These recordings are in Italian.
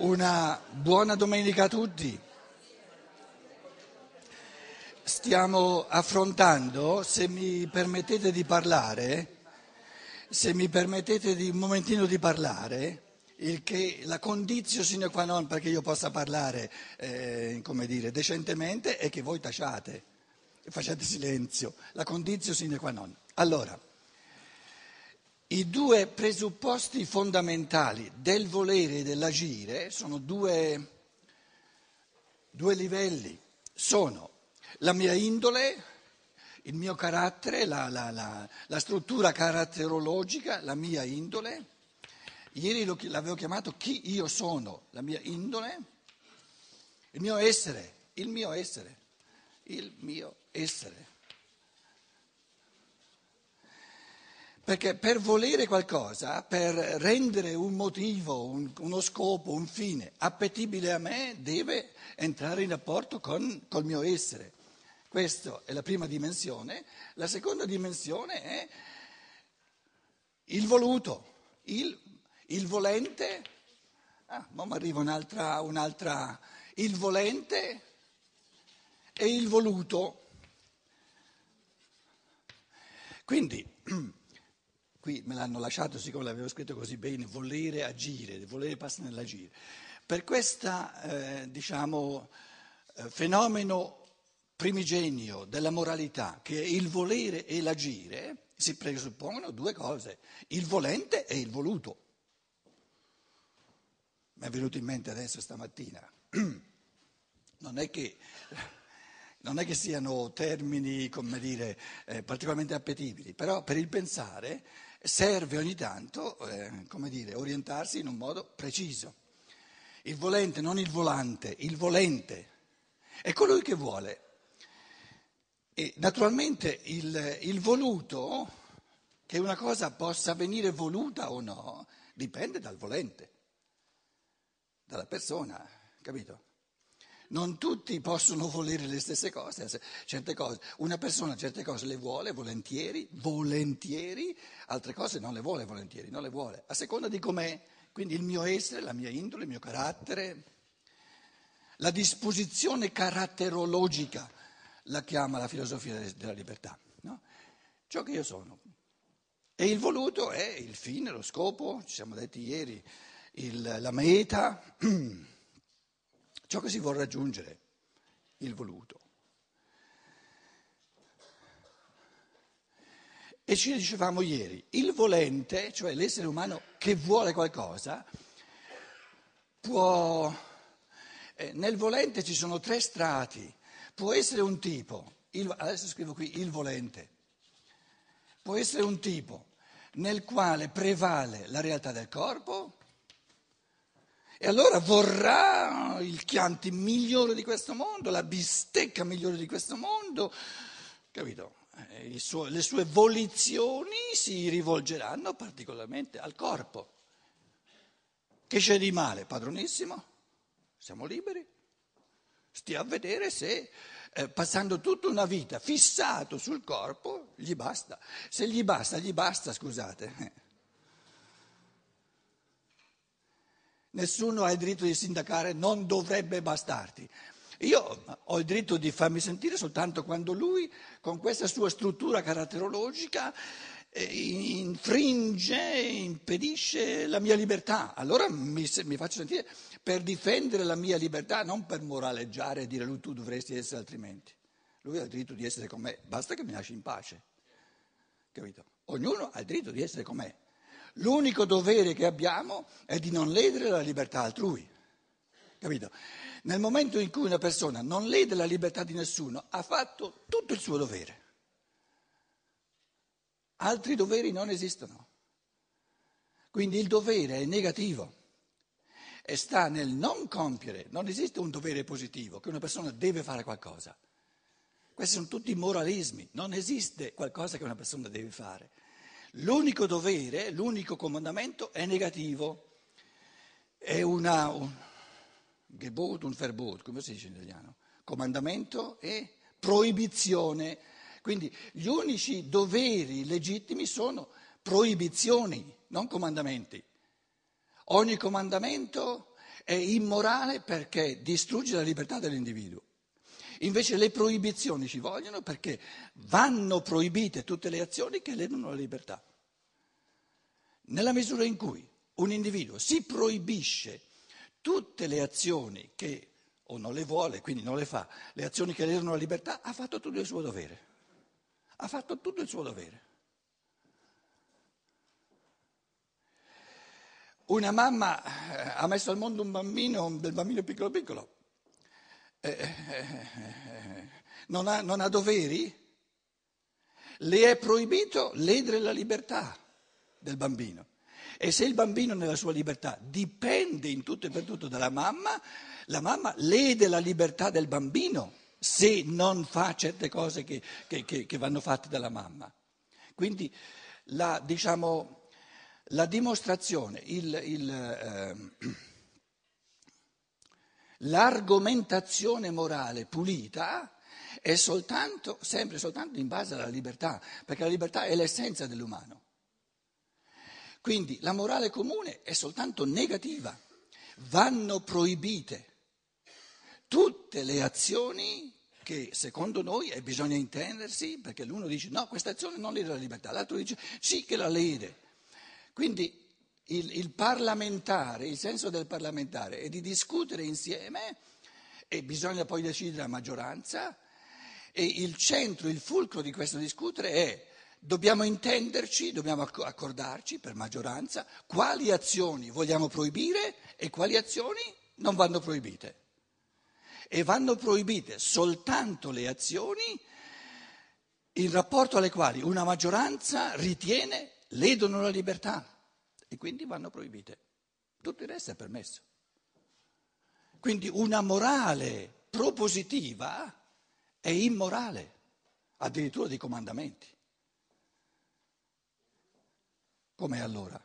Una buona domenica a tutti. Stiamo affrontando, se mi permettete di parlare, se mi permettete di un momentino di parlare, che, la condizio sine qua non perché io possa parlare, eh, dire, decentemente è che voi tacciate, facciate silenzio, la condizio sine qua non. Allora, i due presupposti fondamentali del volere e dell'agire sono due, due livelli, sono la mia indole, il mio carattere, la, la, la, la struttura caratterologica, la mia indole. Ieri lo, l'avevo chiamato chi io sono, la mia indole, il mio essere, il mio essere, il mio essere. Perché per volere qualcosa, per rendere un motivo, un, uno scopo, un fine appetibile a me, deve entrare in rapporto con col mio essere. Questa è la prima dimensione. La seconda dimensione è il voluto, il, il volente. Ah, ma mi arriva un'altra, un'altra. Il volente e il voluto. Quindi qui me l'hanno lasciato, siccome l'avevo scritto così bene, volere agire, volere passa nell'agire. Per questo eh, diciamo, eh, fenomeno primigenio della moralità, che è il volere e l'agire, si presuppongono due cose, il volente e il voluto. Mi è venuto in mente adesso stamattina. Non è che non è che siano termini, come dire, eh, particolarmente appetibili, però per il pensare serve ogni tanto, eh, come dire, orientarsi in un modo preciso. Il volente, non il volante, il volente è colui che vuole. E naturalmente il, il voluto, che una cosa possa venire voluta o no, dipende dal volente, dalla persona, capito? Non tutti possono volere le stesse cose, certe cose. Una persona certe cose le vuole volentieri, volentieri, altre cose non le vuole volentieri, non le vuole, a seconda di com'è. Quindi il mio essere, la mia indole, il mio carattere, la disposizione caratterologica la chiama la filosofia della libertà, no? ciò che io sono. E il voluto è il fine, lo scopo, ci siamo detti ieri, il, la meta. ciò che si vuole raggiungere, il voluto. E ci dicevamo ieri, il volente, cioè l'essere umano che vuole qualcosa, può... Eh, nel volente ci sono tre strati, può essere un tipo, il, adesso scrivo qui il volente, può essere un tipo nel quale prevale la realtà del corpo, e allora vorrà il Chianti migliore di questo mondo, la bistecca migliore di questo mondo, capito? Eh, suo, le sue volizioni si rivolgeranno particolarmente al corpo. Che c'è di male, padronissimo? Siamo liberi. Stia a vedere se eh, passando tutta una vita fissato sul corpo gli basta. Se gli basta, gli basta, scusate. Nessuno ha il diritto di sindacare, non dovrebbe bastarti. Io ho il diritto di farmi sentire soltanto quando lui, con questa sua struttura caratterologica, eh, infringe, impedisce la mia libertà. Allora mi, mi, faccio sentire per difendere la mia libertà, non per moraleggiare e dire lui tu dovresti essere altrimenti. Lui ha il diritto di essere con me, basta che mi lasci in pace. Capito? Ognuno ha il diritto di essere con me. L'unico dovere che abbiamo è di non ledere la libertà altrui. Capito? Nel momento in cui una persona non lede la libertà di nessuno, ha fatto tutto il suo dovere. Altri doveri non esistono. Quindi il dovere è negativo e sta nel non compiere. Non esiste un dovere positivo, che una persona deve fare qualcosa. Questi sono tutti moralismi, non esiste qualcosa che una persona deve fare. L'unico dovere, l'unico comandamento è negativo, è una, un gebot, un verbot, come si dice in italiano? Comandamento e proibizione. Quindi gli unici doveri legittimi sono proibizioni, non comandamenti. Ogni comandamento è immorale perché distrugge la libertà dell'individuo. Invece le proibizioni ci vogliono perché vanno proibite tutte le azioni che ledono la libertà. Nella misura in cui un individuo si proibisce tutte le azioni che o non le vuole, quindi non le fa, le azioni che ledono la libertà, ha fatto tutto il suo dovere. Ha fatto tutto il suo dovere. Una mamma eh, ha messo al mondo un bambino, un bambino piccolo piccolo, eh, eh, non, ha, non ha doveri? Le è proibito ledere la libertà del bambino. E se il bambino nella sua libertà dipende in tutto e per tutto dalla mamma, la mamma lede la libertà del bambino se non fa certe cose che, che, che, che vanno fatte dalla mamma. Quindi la, diciamo, la dimostrazione, il, il, eh, l'argomentazione morale pulita è soltanto, sempre soltanto in base alla libertà, perché la libertà è l'essenza dell'umano. Quindi la morale comune è soltanto negativa, vanno proibite tutte le azioni che secondo noi bisogna intendersi, perché l'uno dice no, questa azione non lede la libertà, l'altro dice sì che la lede. Quindi il, il parlamentare, il senso del parlamentare è di discutere insieme e bisogna poi decidere la maggioranza e il centro, il fulcro di questo discutere è Dobbiamo intenderci, dobbiamo accordarci per maggioranza quali azioni vogliamo proibire e quali azioni non vanno proibite. E vanno proibite soltanto le azioni in rapporto alle quali una maggioranza ritiene ledono la libertà e quindi vanno proibite. Tutto il resto è permesso. Quindi una morale propositiva è immorale, addirittura di comandamenti. Come allora?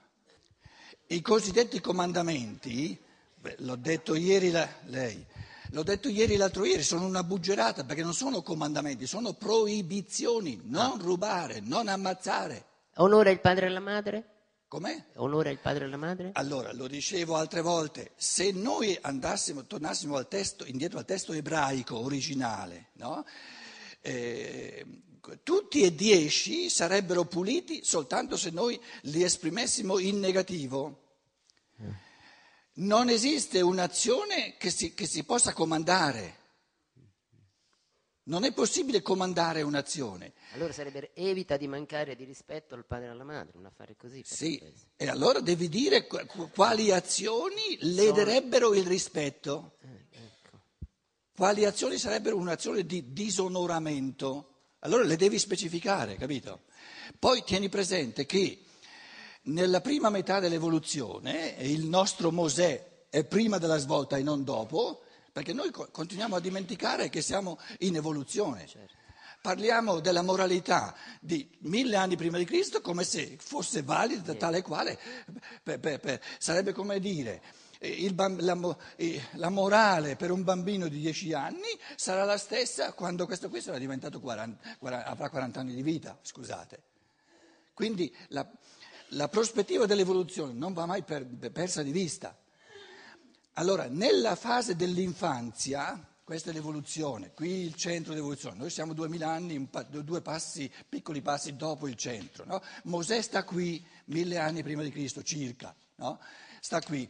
I cosiddetti comandamenti, beh, l'ho detto ieri la, lei, l'ho detto ieri l'altro ieri, sono una buggerata perché non sono comandamenti, sono proibizioni, non rubare, non ammazzare. Onora il padre e la madre? Com'è? Onora il padre e la madre? Allora, lo dicevo altre volte, se noi andassimo, tornassimo al testo, indietro al testo ebraico originale, no? eh, tutti e dieci sarebbero puliti soltanto se noi li esprimessimo in negativo. Non esiste un'azione che si, che si possa comandare. Non è possibile comandare un'azione. Allora sarebbe evita di mancare di rispetto al padre e alla madre, un affare così. Sì, e allora devi dire quali azioni lederebbero il rispetto. Eh, ecco. Quali azioni sarebbero un'azione di disonoramento. Allora le devi specificare, capito? Poi tieni presente che nella prima metà dell'evoluzione il nostro Mosè è prima della svolta e non dopo, perché noi continuiamo a dimenticare che siamo in evoluzione. Certo. Parliamo della moralità di mille anni prima di Cristo come se fosse valida tale e quale, per, per, per, sarebbe come dire il, la, la, morale per un bambino di 10 anni sarà la stessa quando questo qui sarà diventato 40, 40, avrà 40 anni di vita, scusate. Quindi la, la prospettiva dell'evoluzione non va mai per, persa di vista. Allora, nella fase dell'infanzia, questa è l'evoluzione, qui il centro dell'evoluzione, noi siamo duemila anni, due passi, piccoli passi dopo il centro. No? Mosè sta qui mille anni prima di Cristo, circa, no? sta qui.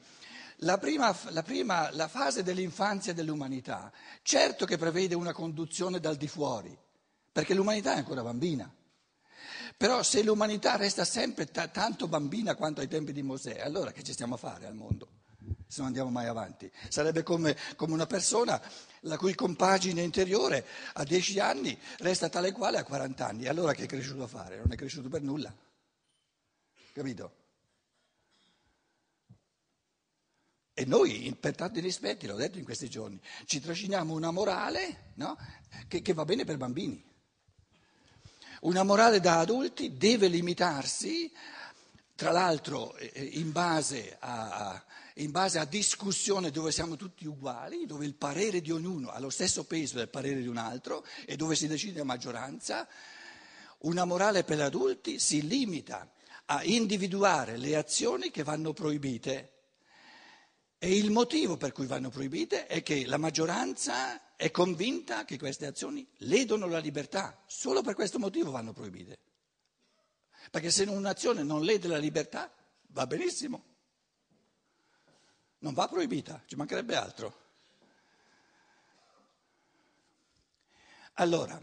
La, prima, la, prima, la fase dell'infanzia dell'umanità, certo che prevede una conduzione dal di fuori, perché l'umanità è ancora bambina. Però se l'umanità resta sempre t- tanto bambina quanto ai tempi di Mosè, allora che ci stiamo a fare al mondo? Se non andiamo mai avanti. Sarebbe come, come una persona la cui compagine interiore a 10 anni resta tale quale a 40 anni. Allora che è cresciuto a fare? Non è cresciuto per nulla. Capito? E noi, per tanti rispetti, l'ho detto in questi giorni, ci trasciniamo una morale no? che, che va bene per bambini. Una morale da adulti deve limitarsi, tra l'altro eh, eh, in base, a, in base, a, discussione dove siamo tutti uguali, dove il parere di ognuno ha lo stesso peso del parere di un altro e dove si decide a maggioranza, una morale per adulti si limita a individuare le azioni che vanno proibite E il motivo per cui vanno proibite è che la maggioranza è convinta che queste azioni ledono la libertà. Solo per questo motivo vanno proibite. Perché se un'azione non lede la libertà, va benissimo. Non va proibita, ci mancherebbe altro. Allora,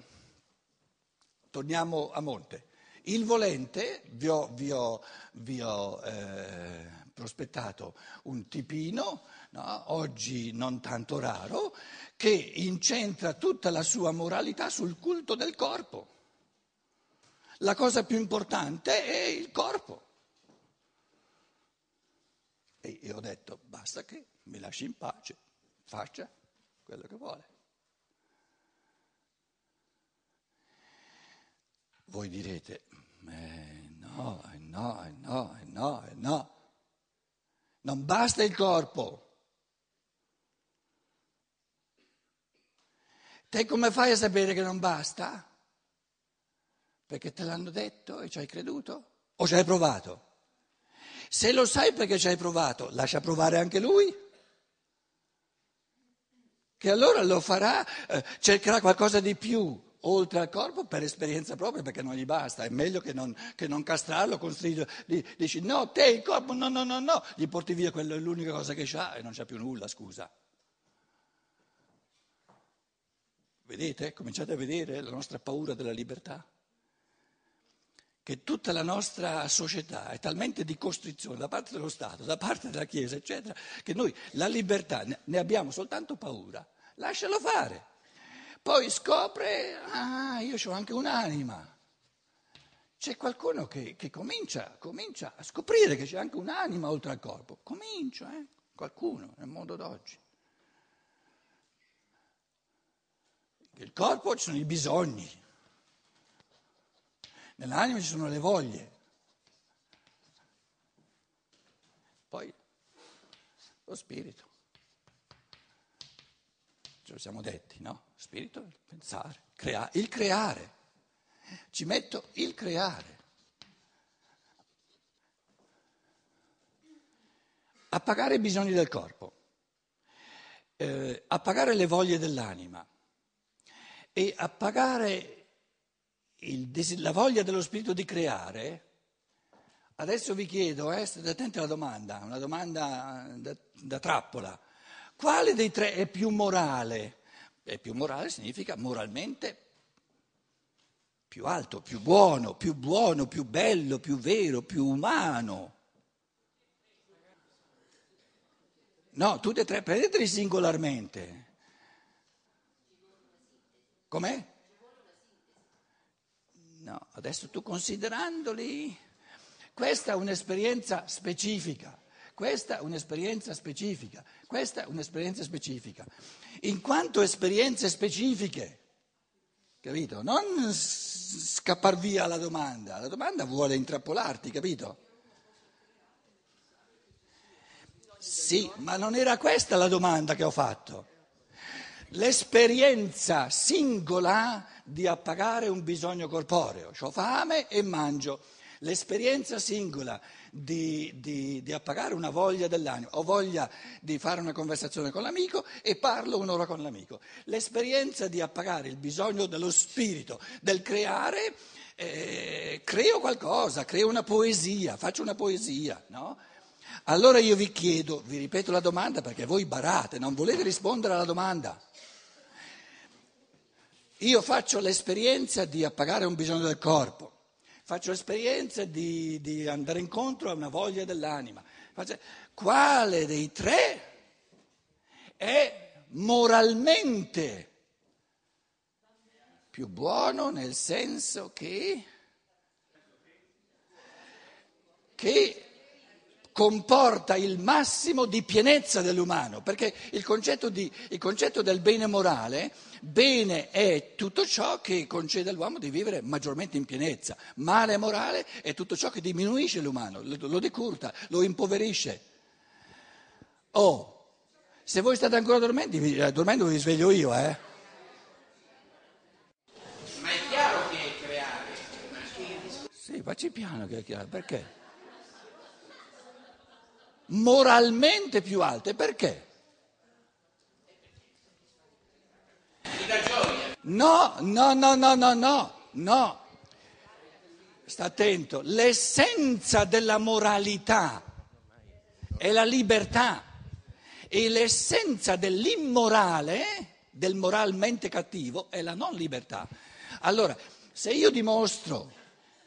torniamo a monte. Il volente, vi ho, vi ho, vi ho eh, prospettato un tipino, no? oggi non tanto raro, che incentra tutta la sua moralità sul culto del corpo. La cosa più importante è il corpo. E io ho detto, basta che mi lasci in pace, faccia quello che vuole. Voi direte, eh, no, eh, no, eh, no, eh, no, no. Non basta il corpo. Te come fai a sapere che non basta? Perché te l'hanno detto e ci hai creduto? O ci hai provato? Se lo sai perché ci hai provato, lascia provare anche lui. Che allora lo farà, eh, cercherà qualcosa di più oltre al corpo per esperienza propria, perché non gli basta, è meglio che non, che non castrarlo, costringerlo, dici no, te il corpo, no, no, no, no, gli porti via, quella è l'unica cosa che c'ha e non c'ha più nulla, scusa. Vedete? Cominciate a vedere la nostra paura della libertà? Che tutta la nostra società è talmente di costrizione da parte dello Stato, da parte della Chiesa, eccetera, che noi la libertà ne abbiamo soltanto paura. Lascialo fare. Poi scopre, ah, io ho anche un'anima. C'è qualcuno che, che comincia, comincia, a scoprire che c'è anche un'anima oltre al corpo. Comincia, eh? qualcuno nel mondo d'oggi. Nel corpo ci sono i bisogni, nell'anima ci sono le voglie. Poi lo spirito. Ce lo siamo detti, no? Spirito, il pensare, crea- il creare. Ci metto il creare. Appagare i bisogni del corpo, eh, appagare le voglie dell'anima e appagare il, la voglia dello spirito di creare. Adesso vi chiedo, eh, state attenti alla domanda, una domanda da, da trappola. Quale dei tre è più morale? E più morale significa moralmente più alto, più buono, più buono, più bello, più vero, più umano. No, tutti e tre, prendeteli singolarmente. Com'è? No, adesso tu considerandoli, questa è un'esperienza specifica. Questa è un'esperienza specifica, questa è un'esperienza specifica. In quanto esperienze specifiche, capito? Non scappar via la domanda, la domanda vuole intrappolarti, capito? Sì, ma non era questa la domanda che ho fatto. L'esperienza singola di appagare un bisogno corporeo. Ho fame e mangio l'esperienza singola di, di, di, appagare una voglia dell'animo, ho voglia di fare una conversazione con l'amico e parlo un'ora con l'amico. L'esperienza di appagare il bisogno dello spirito, del creare, eh, creo qualcosa, creo una poesia, faccio una poesia, no? Allora io vi chiedo, vi ripeto la domanda perché voi barate, non volete rispondere alla domanda. Io faccio l'esperienza di appagare un bisogno del corpo faccio esperienza di, di, andare incontro a una voglia dell'anima. Quale dei tre è moralmente più buono nel senso che, che comporta il massimo di pienezza dell'umano, perché il concetto, di, il concetto, del bene morale, bene è tutto ciò che concede all'uomo di vivere maggiormente in pienezza, male morale è tutto ciò che diminuisce l'umano, lo, decurta, lo impoverisce. Oh, se voi state ancora dormendo, eh, dormendo vi sveglio io, eh? Ma è chiaro che è creare. Sì, facci piano che è chiaro, perché? Moralmente più alte. Perché? No, no, no, no, no, no, no. Sta attento, l'essenza della moralità è la libertà e l'essenza dell'immorale, del moralmente cattivo, è la non libertà. Allora, se io dimostro,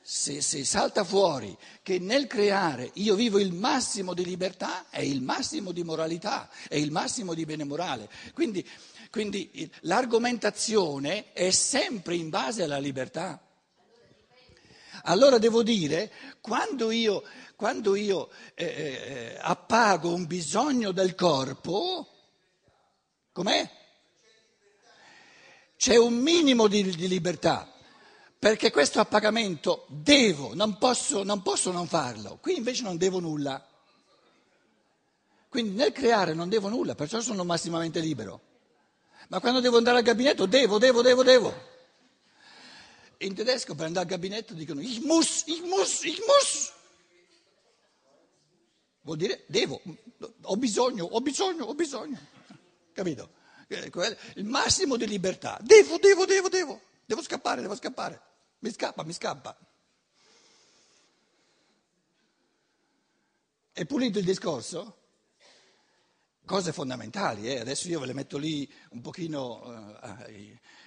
se, se salta fuori che nel creare io vivo il massimo di libertà, è il massimo di moralità, è il massimo di bene morale. Quindi, quindi l'argomentazione è sempre in base alla libertà. Allora devo dire, quando io, quando io eh, eh, appago un bisogno del corpo, com'è? C'è un minimo di, di libertà, perché questo appagamento devo, non posso, non posso non farlo. Qui invece non devo nulla. Quindi nel creare non devo nulla, perciò sono massimamente libero. Ma quando devo andare al gabinetto devo, devo, devo, devo. In tedesco per andare al gabinetto dicono ich muss, ich muss, ich muss. Vuol dire devo, ho bisogno, ho bisogno, ho bisogno. Capito? Il massimo di libertà. Devo, devo, devo, devo. Devo scappare, devo scappare. Mi scappa, mi scappa. È pulito il discorso? Cose fondamentali, eh? adesso io ve le metto lì un pochino uh,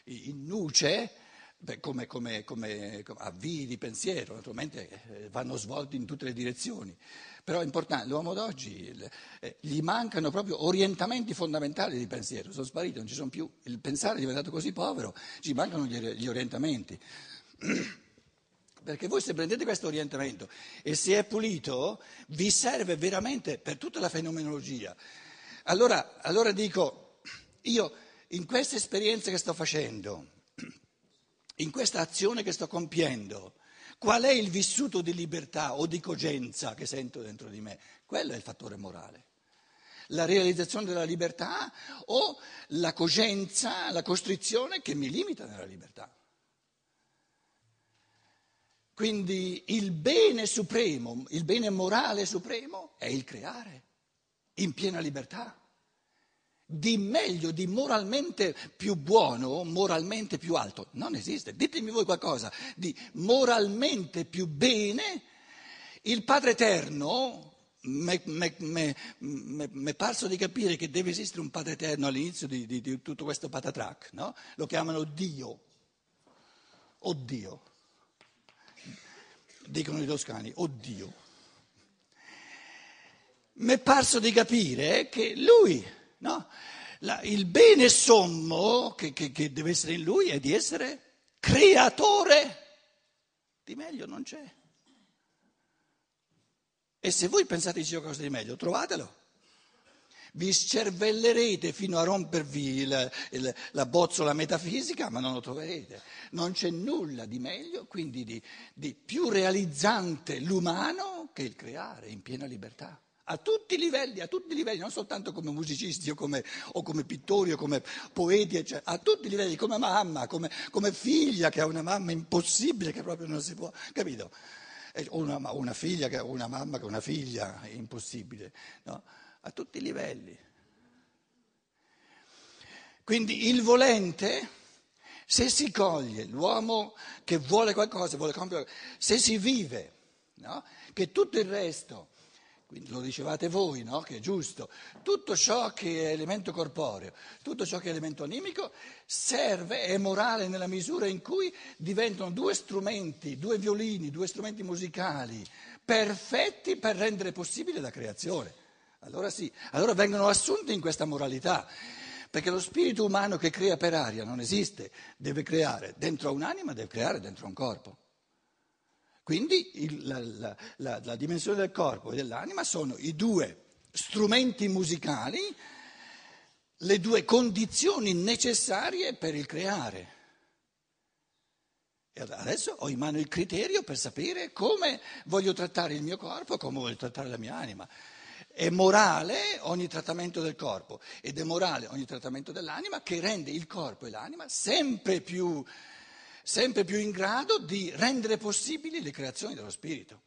in nuce Beh, come, come, come, come, avvii di pensiero, naturalmente eh, vanno svolti in tutte le direzioni, però è importante, l'uomo d'oggi eh, gli mancano proprio orientamenti fondamentali di pensiero, sono spariti, non ci sono più, il pensare è diventato così povero, ci mancano gli, gli orientamenti. Perché voi se prendete questo orientamento e se è pulito, vi serve veramente per tutta la fenomenologia. Allora, allora dico, io in queste esperienze che sto facendo, in questa azione che sto compiendo, qual è il vissuto di libertà o di cogenza che sento dentro di me? Quello è il fattore morale. La realizzazione della libertà o la cogenza, la costrizione che mi limita nella libertà. Quindi il bene supremo, il bene morale supremo è il creare in piena libertà di meglio, di moralmente più buono, moralmente più alto. Non esiste. Ditemi voi qualcosa di moralmente più bene. Il Padre Eterno, mi è parso di capire che deve esistere un Padre Eterno all'inizio di, di, di tutto questo patatrac, no? Lo chiamano Dio. Oddio. Dicono i toscani, oddio. Mi è parso di capire che lui No? La, il bene sommo che, che, che deve essere in lui è di essere creatore. Di meglio non c'è. E se voi pensate sia qualcosa di meglio, trovatelo. Vi scervellerete fino a rompervi il, la bozzola metafisica, ma non lo troverete. Non c'è nulla di meglio, quindi di, di più realizzante l'umano che il creare in piena libertà a tutti i livelli, a tutti i livelli, non soltanto come musicisti o come, o come pittori o come poeti, eccetera, a tutti i livelli, come mamma, come, come, figlia che ha una mamma impossibile che proprio non si può, capito? Una, una figlia che ha una mamma che ha una figlia impossibile, no? A tutti i livelli. Quindi il volente, se si coglie l'uomo che vuole qualcosa, vuole compiere, se si vive, no? che tutto il resto quindi lo dicevate voi, no? Che è giusto. Tutto ciò che è elemento corporeo, tutto ciò che è elemento animico serve, è morale nella misura in cui diventano due strumenti, due violini, due strumenti musicali perfetti per rendere possibile la creazione. Allora sì, allora vengono assunti in questa moralità. Perché lo spirito umano che crea per aria non esiste, deve creare dentro un'anima, deve creare dentro un corpo. Quindi il, la, la, la dimensione del corpo e dell'anima sono i due strumenti musicali, le due condizioni necessarie per il creare. E adesso ho in mano il criterio per sapere come voglio trattare il mio corpo, come voglio trattare la mia anima. È morale ogni trattamento del corpo ed è morale ogni trattamento dell'anima che rende il corpo e l'anima sempre più sempre più in grado di rendere possibili le creazioni dello Spirito.